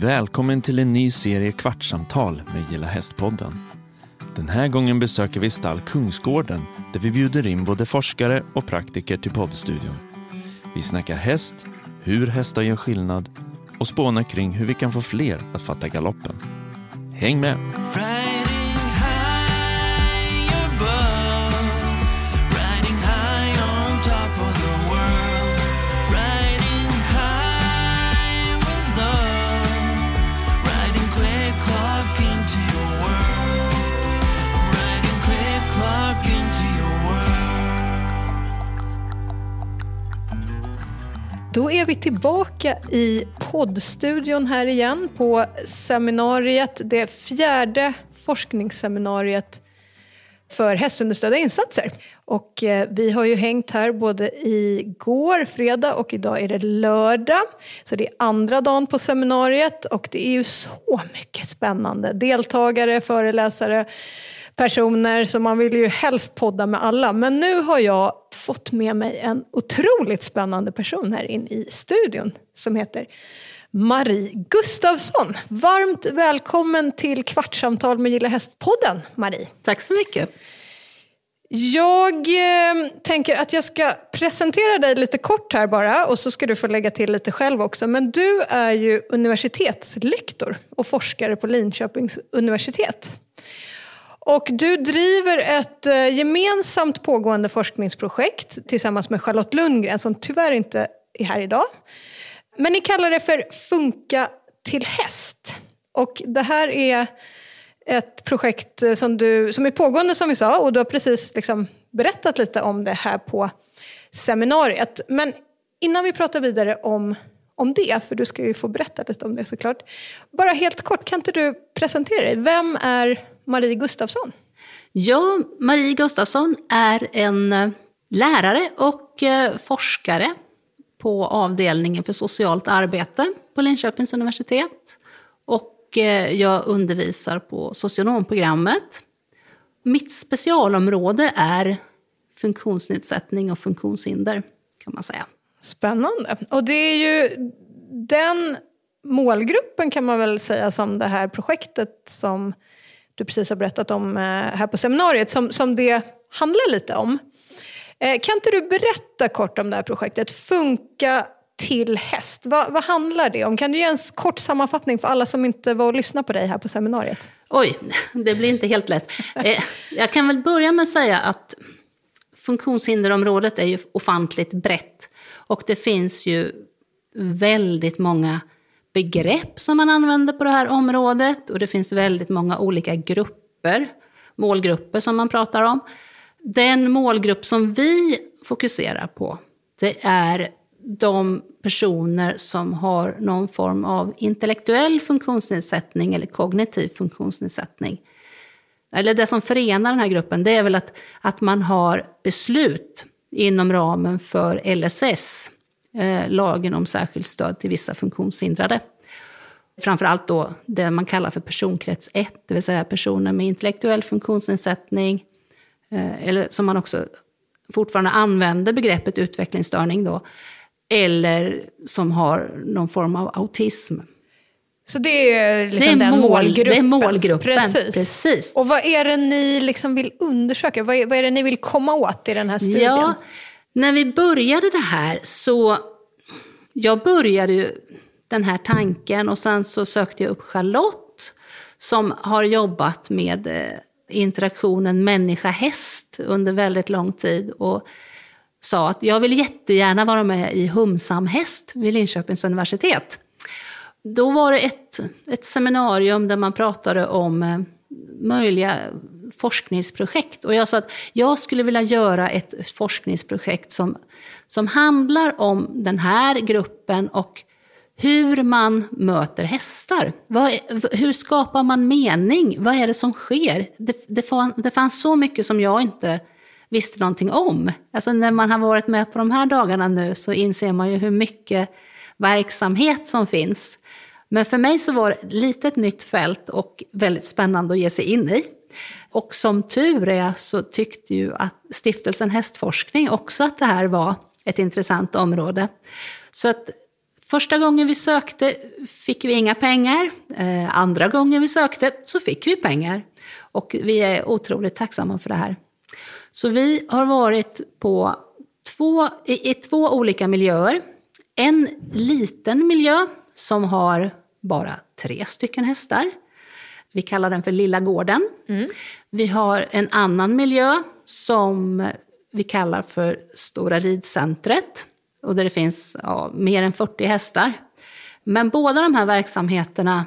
Välkommen till en ny serie Kvartssamtal med Gilla Hästpodden. Den här gången besöker vi stall Kungsgården där vi bjuder in både forskare och praktiker till poddstudion. Vi snackar häst, hur hästar gör skillnad och spånar kring hur vi kan få fler att fatta galoppen. Häng med! Då är vi tillbaka i poddstudion här igen på seminariet, det fjärde forskningsseminariet för hästunderstödda insatser. Och eh, vi har ju hängt här både igår, fredag, och idag är det lördag. Så det är andra dagen på seminariet och det är ju så mycket spännande. Deltagare, föreläsare, personer, så man vill ju helst podda med alla. Men nu har jag fått med mig en otroligt spännande person här in i studion som heter Marie Gustafsson. Varmt välkommen till Kvartssamtal med Gilla Hästpodden, Marie. Tack så mycket. Jag eh, tänker att jag ska presentera dig lite kort här bara och så ska du få lägga till lite själv också. Men du är ju universitetslektor och forskare på Linköpings universitet. Och du driver ett eh, gemensamt pågående forskningsprojekt tillsammans med Charlotte Lundgren som tyvärr inte är här idag. Men ni kallar det för Funka till häst. Och det här är ett projekt eh, som, du, som är pågående som vi sa och du har precis liksom berättat lite om det här på seminariet. Men innan vi pratar vidare om, om det, för du ska ju få berätta lite om det såklart. Bara helt kort, kan inte du presentera dig? Vem är Marie Gustafsson? Jag, Marie Gustafsson, är en eh, lärare och eh, forskare på avdelningen för socialt arbete på Linköpings universitet. Och eh, jag undervisar på socionomprogrammet. Mitt specialområde är funktionsnedsättning och funktionshinder, kan man säga. Spännande. Och det är ju den målgruppen kan man väl säga som det här projektet som du precis har berättat om eh, här på seminariet, som, som det handlar lite om. Eh, kan inte du berätta kort om det här projektet? Funka till häst. Vad, vad handlar det om? Kan du ge en kort sammanfattning för alla som inte var och lyssnade på dig här på seminariet? Oj, det blir inte helt lätt. Eh, jag kan väl börja med att säga att funktionshinderområdet är ju ofantligt brett. Och det finns ju väldigt många begrepp som man använder på det här området. Och det finns väldigt många olika grupper, målgrupper som man pratar om. Den målgrupp som vi fokuserar på, det är de personer som har någon form av intellektuell funktionsnedsättning eller kognitiv funktionsnedsättning. Eller det som förenar den här gruppen, det är väl att, att man har beslut inom ramen för LSS, eh, lagen om särskilt stöd till vissa funktionshindrade. Framförallt då det man kallar för personkrets 1, det vill säga personer med intellektuell funktionsnedsättning, eh, eller som man också fortfarande använder begreppet utvecklingsstörning då, eller som har någon form av autism. Så det är liksom Det är den mål- målgruppen? det är målgruppen, Precis. precis. Och vad är det ni liksom vill undersöka? Vad är, vad är det ni vill komma åt i den här studien? Ja, när vi började det här så... Jag började ju den här tanken och sen så sökte jag upp Charlotte som har jobbat med eh, interaktionen människa-häst under väldigt lång tid och sa att jag vill jättegärna vara med i Humsamhäst vid Linköpings universitet. Då var det ett, ett seminarium där man pratade om eh, möjliga forskningsprojekt. Och jag sa att jag skulle vilja göra ett forskningsprojekt som, som handlar om den här gruppen och hur man möter hästar. Vad, hur skapar man mening? Vad är det som sker? Det, det, fanns, det fanns så mycket som jag inte visste någonting om. Alltså när man har varit med på de här dagarna nu så inser man ju hur mycket verksamhet som finns. Men för mig så var det ett litet nytt fält och väldigt spännande att ge sig in i. Och som tur är så tyckte ju att stiftelsen Hästforskning också att det här var ett intressant område. Så att Första gången vi sökte fick vi inga pengar. Eh, andra gången vi sökte så fick vi pengar. Och vi är otroligt tacksamma för det här. Så vi har varit på två, i, i två olika miljöer. En liten miljö som har bara tre stycken hästar. Vi kallar den för Lilla gården. Vi har en annan miljö som vi kallar för Stora ridcentret. Och där det finns ja, mer än 40 hästar. Men båda de här verksamheterna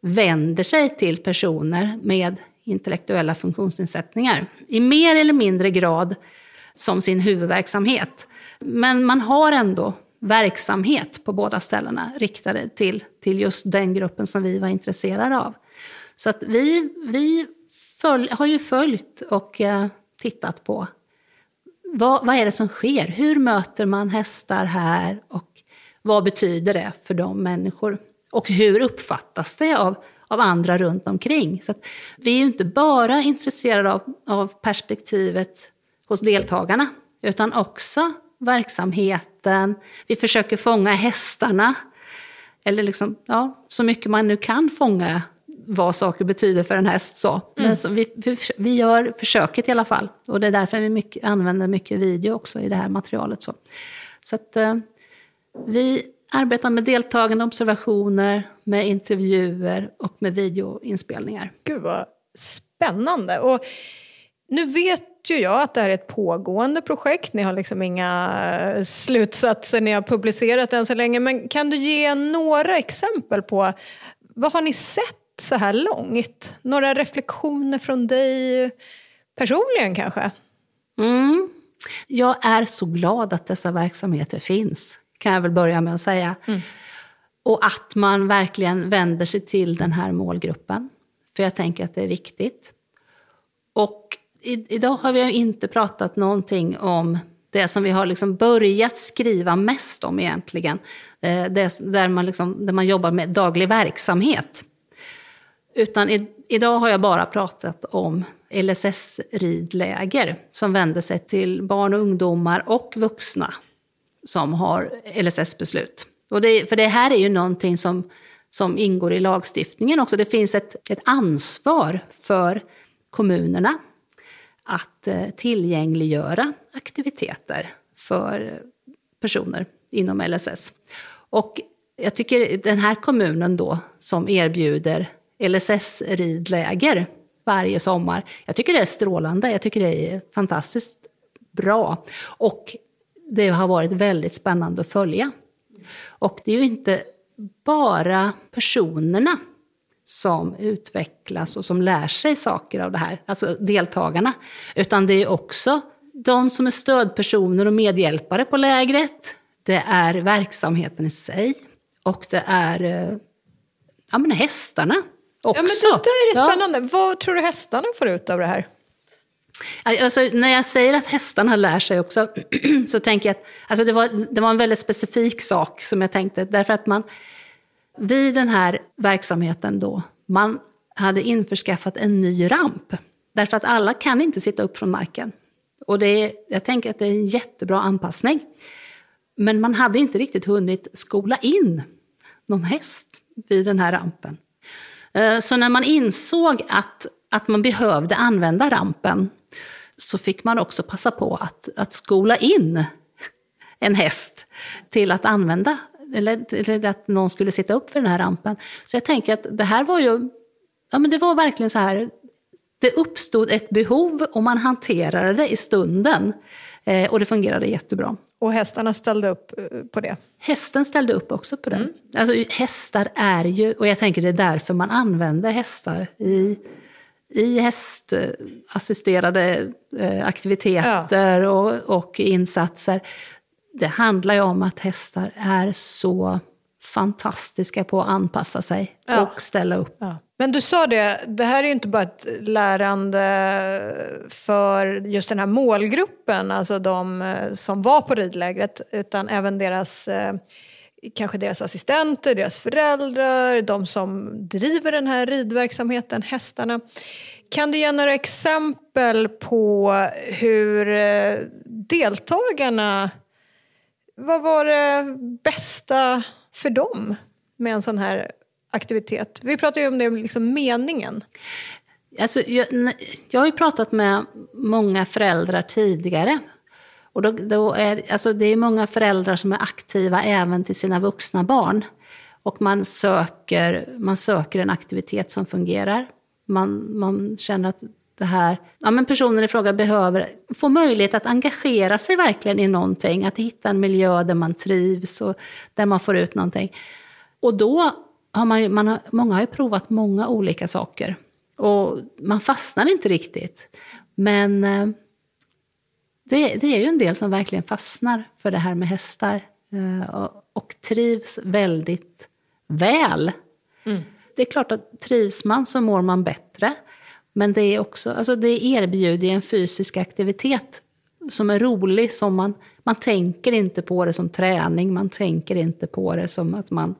vänder sig till personer med intellektuella funktionsnedsättningar. I mer eller mindre grad som sin huvudverksamhet. Men man har ändå verksamhet på båda ställena riktade till, till just den gruppen som vi var intresserade av. Så att vi, vi följ, har ju följt och eh, tittat på vad, vad är det som sker? Hur möter man hästar här och vad betyder det för de människor? Och hur uppfattas det av, av andra runt omkring? Så att vi är ju inte bara intresserade av, av perspektivet hos deltagarna, utan också verksamheten. Vi försöker fånga hästarna, eller liksom, ja, så mycket man nu kan fånga vad saker betyder för en häst. Så. Men så vi, vi, vi gör försöket i alla fall. Och det är därför vi mycket, använder mycket video också i det här materialet. Så, så att, eh, vi arbetar med deltagande observationer, med intervjuer och med videoinspelningar. Gud vad spännande. Och nu vet ju jag att det här är ett pågående projekt. Ni har liksom inga eh, slutsatser ni har publicerat än så länge. Men kan du ge några exempel på vad har ni sett så här långt? Några reflektioner från dig personligen kanske? Mm. Jag är så glad att dessa verksamheter finns, kan jag väl börja med att säga. Och att man verkligen vänder sig till den här målgruppen. För jag tänker att det är viktigt. Och i, idag har vi inte pratat någonting om det som vi har liksom börjat skriva mest om egentligen. Eh, Det, där, man liksom, där man jobbar med daglig verksamhet. Utan i, idag har jag bara pratat om LSS-ridläger som vänder sig till barn och ungdomar och vuxna som har LSS-beslut. Och det, för det här är ju någonting som, som ingår i lagstiftningen också. Det finns ett, ett ansvar för kommunerna att eh, tillgängliggöra aktiviteter för personer inom LSS. Och jag tycker den här kommunen då som erbjuder LSS-ridläger varje sommar, jag tycker det är strålande, jag tycker det är fantastiskt bra. Och det har varit väldigt spännande att följa. Och det är ju inte bara personerna som utvecklas och som lär sig saker av det här, alltså deltagarna. Utan det är också de som är stödpersoner och medhjälpare på lägret. Det är verksamheten i sig. Och det är eh, ja, men hästarna också. Ja, men det där är Ja. spännande. Vad tror du hästarna får ut av det här? Alltså, när jag säger att hästarna lär sig också, så tänker jag att alltså det, var, det var en väldigt specifik sak som jag tänkte. Därför att man vid den här verksamheten då, man hade införskaffat en ny ramp. Därför att alla kan inte sitta upp från marken. Och det är, jag tänker att det är en jättebra anpassning. Men man hade inte riktigt hunnit skola in någon häst vid den här rampen. Eh, så när man insåg att, att man behövde använda rampen så fick man också passa på att, att skola in en häst till att använda, eller, eller att någon skulle sitta upp för den här rampen. Så jag tänker att det här var ju, ja men det var verkligen så här, det uppstod ett behov och man hanterade det i stunden. Eh, och det fungerade jättebra. Och hästarna ställde upp eh, på det. Hästen ställde upp också på det. Alltså, hästar är ju, och jag tänker det är därför man använder hästar i, i hästassisterade eh, aktiviteter och, och insatser. Det handlar ju om att hästar är så fantastiska på att anpassa sig Ja. och ställa upp. Ja. Men du sa det, det här är ju inte bara ett lärande för just den här målgruppen, alltså de eh, som var på ridlägret, utan även deras, eh, kanske deras assistenter, deras föräldrar, de som driver den här ridverksamheten, hästarna. Kan du ge några exempel på hur eh, deltagarna, vad var det bästa för dem med en sån här aktivitet? Vi pratade ju om det, liksom meningen. Alltså, jag, jag har ju pratat med många föräldrar tidigare. Och då, då är, alltså, det är många föräldrar som är aktiva även till sina vuxna barn. Och man söker, man söker en aktivitet som fungerar. Man, man känner att det här, ja, men personen i fråga behöver få möjlighet att engagera sig verkligen i någonting. Att hitta en miljö där man trivs och där man får ut någonting. Och då har man, man har, många har ju provat många olika saker. Och man fastnar inte riktigt. Men eh, det, det är ju en del som verkligen fastnar för det här med hästar. eh, och, och trivs väldigt väl. Det är klart att trivs man så mår man bättre. Men det är också, alltså det erbjuder en fysisk aktivitet som är rolig. Som man, man tänker inte på det som träning, man tänker inte på det som att man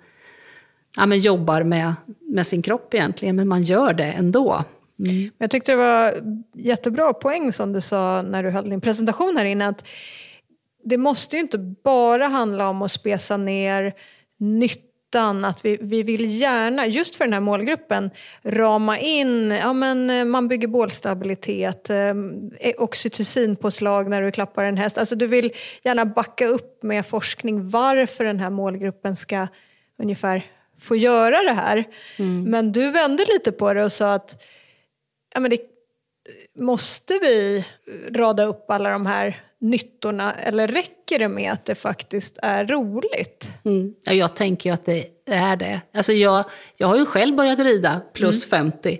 ja, men jobbar med, med sin kropp egentligen, men man gör det ändå. Mm. Jag tyckte det var jättebra poäng som du sa när du höll din presentation här inne. Att det måste ju inte bara handla om att spesa ner nytt nyttan. Att vi, vi vill gärna, just för den här målgruppen, rama in, ja men eh, man bygger bålstabilitet, eh, oxytocinpåslag när du klappar en häst. Alltså du vill gärna backa upp med forskning varför den här målgruppen ska ungefär få göra det här. Men du vände lite på det och sa att ja, men det, måste vi rada upp alla de här nyttorna eller räcker det med att det faktiskt är roligt? Mm. Ja, jag tänker ju att det är det. Alltså jag, jag har ju själv börjat rida plus 50.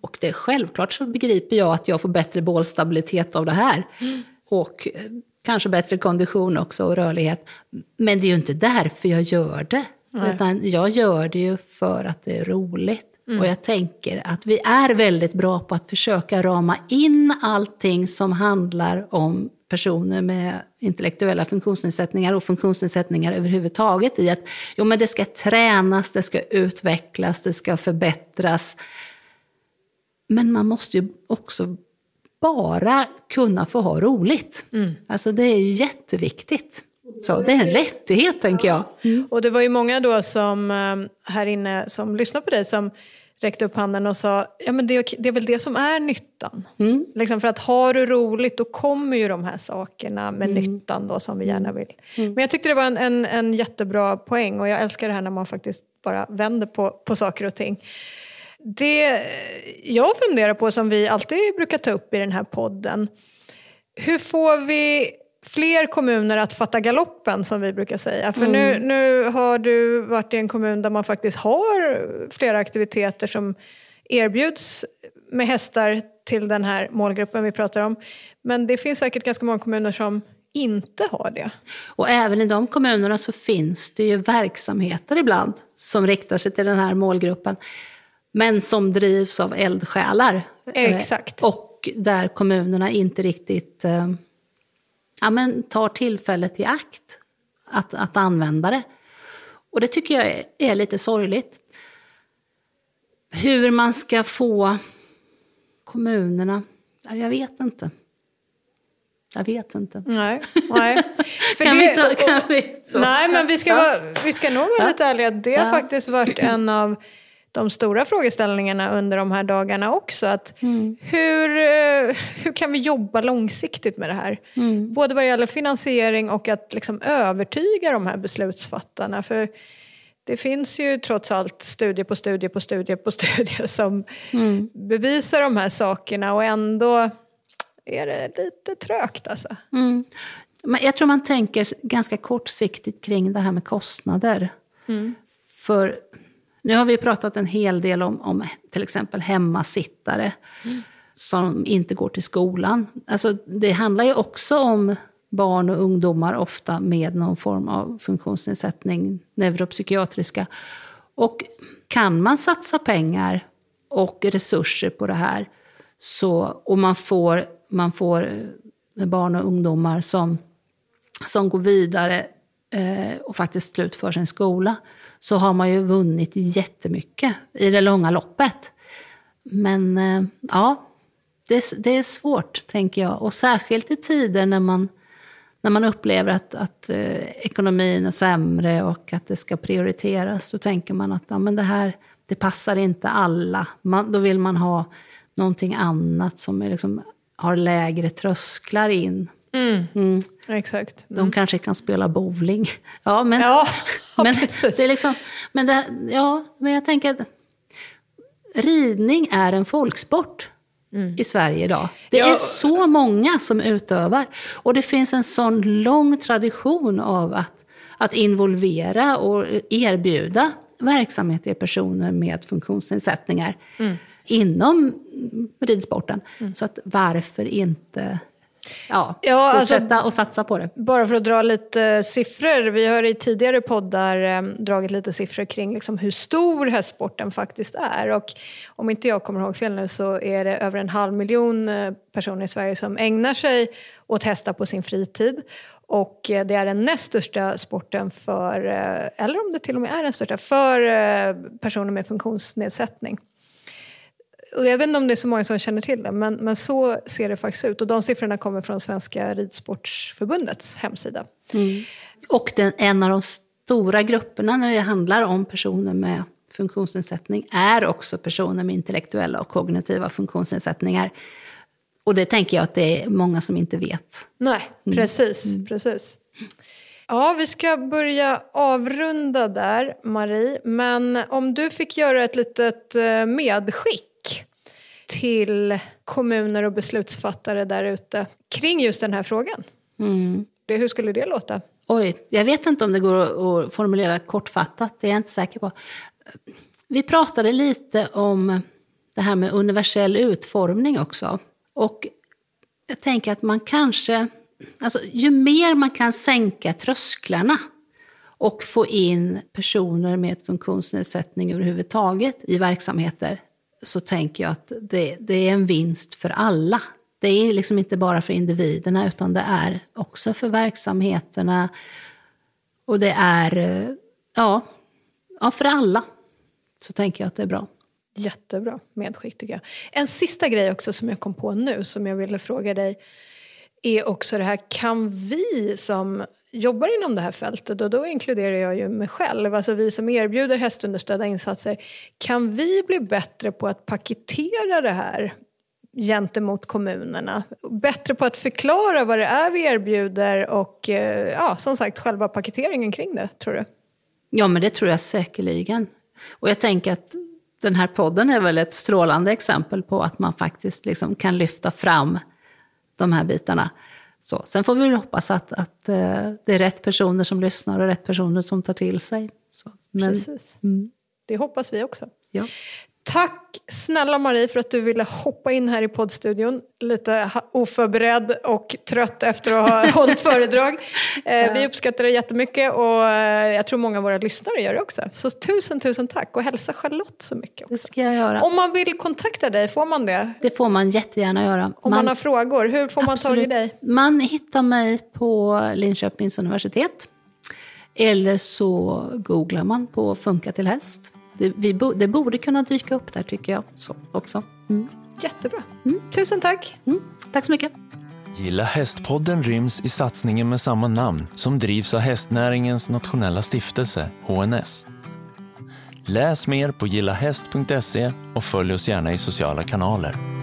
Och det är självklart så begriper jag att jag får bättre bålstabilitet av det här. Och eh, kanske bättre kondition också och rörlighet. Men det är ju inte därför jag gör det. Utan jag gör det ju för att det är roligt. Och jag tänker att vi är väldigt bra på att försöka rama in allting som handlar om personer med intellektuella funktionsnedsättningar och funktionsnedsättningar överhuvudtaget i att jo, men det ska tränas, det ska utvecklas, det ska förbättras. Men man måste ju också bara kunna få ha roligt. Alltså det är ju jätteviktigt. Så det är en rättighet tänker jag. Och det var ju många då som eh, här inne som lyssnade på dig som räckte upp handen och sa ja men det, det är väl det som är nyttan. Liksom för att har du roligt då kommer ju de här sakerna med nyttan då som vi gärna vill. Men jag tyckte det var en, en, en jättebra poäng och jag älskar det här när man faktiskt bara vänder på, på saker och ting. Det jag funderar på som vi alltid brukar ta upp i den här podden. Hur får vi fler kommuner att fatta galoppen som vi brukar säga? För nu, nu har du varit i en kommun där man faktiskt har flera aktiviteter som erbjuds med hästar till den här målgruppen vi pratar om. Men det finns säkert ganska många kommuner som inte har det. Och även i de kommunerna så finns det ju verksamheter ibland som riktar sig till den här målgruppen. Men som drivs av eldsjälar. Exakt. Eh, Och där kommunerna inte riktigt eh, ja, men tar tillfället i akt att, att använda det. Och det tycker jag är, är lite sorgligt. Hur man ska få kommunerna, ja, jag vet inte. Jag vet inte. Nej. nej. Kan vi inte, kan vi så? Nej, men vi ska, vara, vi ska nog vara Ja. lite ärliga. Det har Ja. faktiskt varit en av de stora frågeställningarna under de här dagarna också. Att Mm. hur, eh, hur kan vi jobba långsiktigt med det här? Mm. Både vad det gäller finansiering och att liksom övertyga de här beslutsfattarna. För det finns ju trots allt studie på studie på studie på studie som Mm. bevisar de här sakerna och ändå är det lite trögt alltså. Mm. Jag tror man tänker ganska kortsiktigt kring det här med kostnader. För nu har vi pratat en hel del om, om till exempel hemmasittare som inte går till skolan. Alltså, det handlar ju också om barn och ungdomar ofta med någon form av funktionsnedsättning, neuropsykiatriska. Och kan man satsa pengar och resurser på det här så, och man får, man får eh, barn och ungdomar som, som går vidare eh, och faktiskt slutför sin skola så har man ju vunnit jättemycket i det långa loppet. Men eh, ja, det, är- det är svårt tänker jag. Och särskilt i tider när man, när man upplever att, att eh, ekonomin är sämre och att det ska prioriteras, då tänker man att ja, men det här det passar inte alla. Man, då vill man ha någonting annat som är liksom, har lägre trösklar in. Mm. Exakt. De kanske kan spela bowling. Ja, men, Ja, men, precis. det är liksom, men, det, ja, men jag tänker att ridning är en folksport i Sverige idag. Det Ja. är så många som utövar. Och det finns en sån lång tradition av att, att involvera och erbjuda verksamhet till personer med funktionsnedsättningar inom ridsporten. Så att varför inte ja, Ja, alltså- fortsätta och satsa på det? Bara för att dra lite siffror. Vi har i tidigare poddar eh, dragit lite siffror kring liksom hur stor hästsporten faktiskt är. Och om inte jag kommer ihåg fel nu så är det över en halv miljon eh, personer i Sverige som ägnar sig åt hästar på sin fritid. Och eh, det är den näst största sporten för, eh, eller om det till och med är den största, för eh, personer med funktionsnedsättning. Och jag vet inte om det är så många som känner till det, men, men så ser det faktiskt ut. Och de siffrorna kommer från Svenska Ridsportsförbundets hemsida. Och den, en av de stora grupperna när det handlar om personer med funktionsnedsättning är också personer med intellektuella och kognitiva funktionsnedsättningar. Och det tänker jag att det är många som inte vet. Nej, precis. precis. Ja, vi ska börja avrunda där, Marie. Men om du fick göra ett litet eh, medskick till kommuner och beslutsfattare där ute kring just den här frågan. Det, hur skulle det låta? Oj, jag vet inte om det går att, att formulera kortfattat, det är jag inte säker på. Vi pratade lite om det här med universell utformning också. Och jag tänker att man kanske, alltså ju mer man kan sänka trösklarna och få in personer med funktionsnedsättning överhuvudtaget i verksamheter, så tänker jag att det, det är en vinst för alla. Det är liksom inte bara för individerna, utan det är också för verksamheterna. Och det är, eh, ja, ja för alla. Så tänker jag att det är bra. Jättebra medskick tycker jag. En sista grej också som jag kom på nu som jag ville fråga dig är också det här, kan vi som jobbar inom det här fältet, och då inkluderar jag ju mig själv, alltså vi som erbjuder hästunderstödda insatser, kan vi bli bättre på att paketera det här gentemot kommunerna? Bättre på att förklara vad det är vi erbjuder och eh, ja, som sagt själva paketeringen kring det, tror du? Ja, men det tror jag säkerligen. Och jag tänker att den här podden är väl ett strålande exempel på att man faktiskt liksom kan lyfta fram de här bitarna. Så, sen får vi hoppas att, att eh, det är rätt personer som lyssnar och rätt personer som tar till sig. Så, men, Precis. Det hoppas vi också. ja. Tack snälla Marie för att du ville hoppa in här i poddstudion. Lite oförberedd och trött efter att ha hållit föredrag. Eh, vi uppskattar det jättemycket och eh, jag tror många av våra lyssnare gör det också. Så tusen, tusen tack och hälsa Charlotte så mycket. Det Också. ska jag göra. Om man vill kontakta dig, får man det? Det får man jättegärna göra. Om man, har frågor, hur får man tag i dig? Man hittar mig på Linköpings universitet. Eller så googlar man på Funka till häst. Det, vi, bo- det borde kunna dyka upp där tycker jag så, också. Mm. Jättebra. Tusen tack. Mm. Tack så mycket. Gilla hästpodden ryms i satsningen med samma namn som drivs av hästnäringens nationella stiftelse, HNS. Läs mer på gillahäst.se och följ oss gärna i sociala kanaler.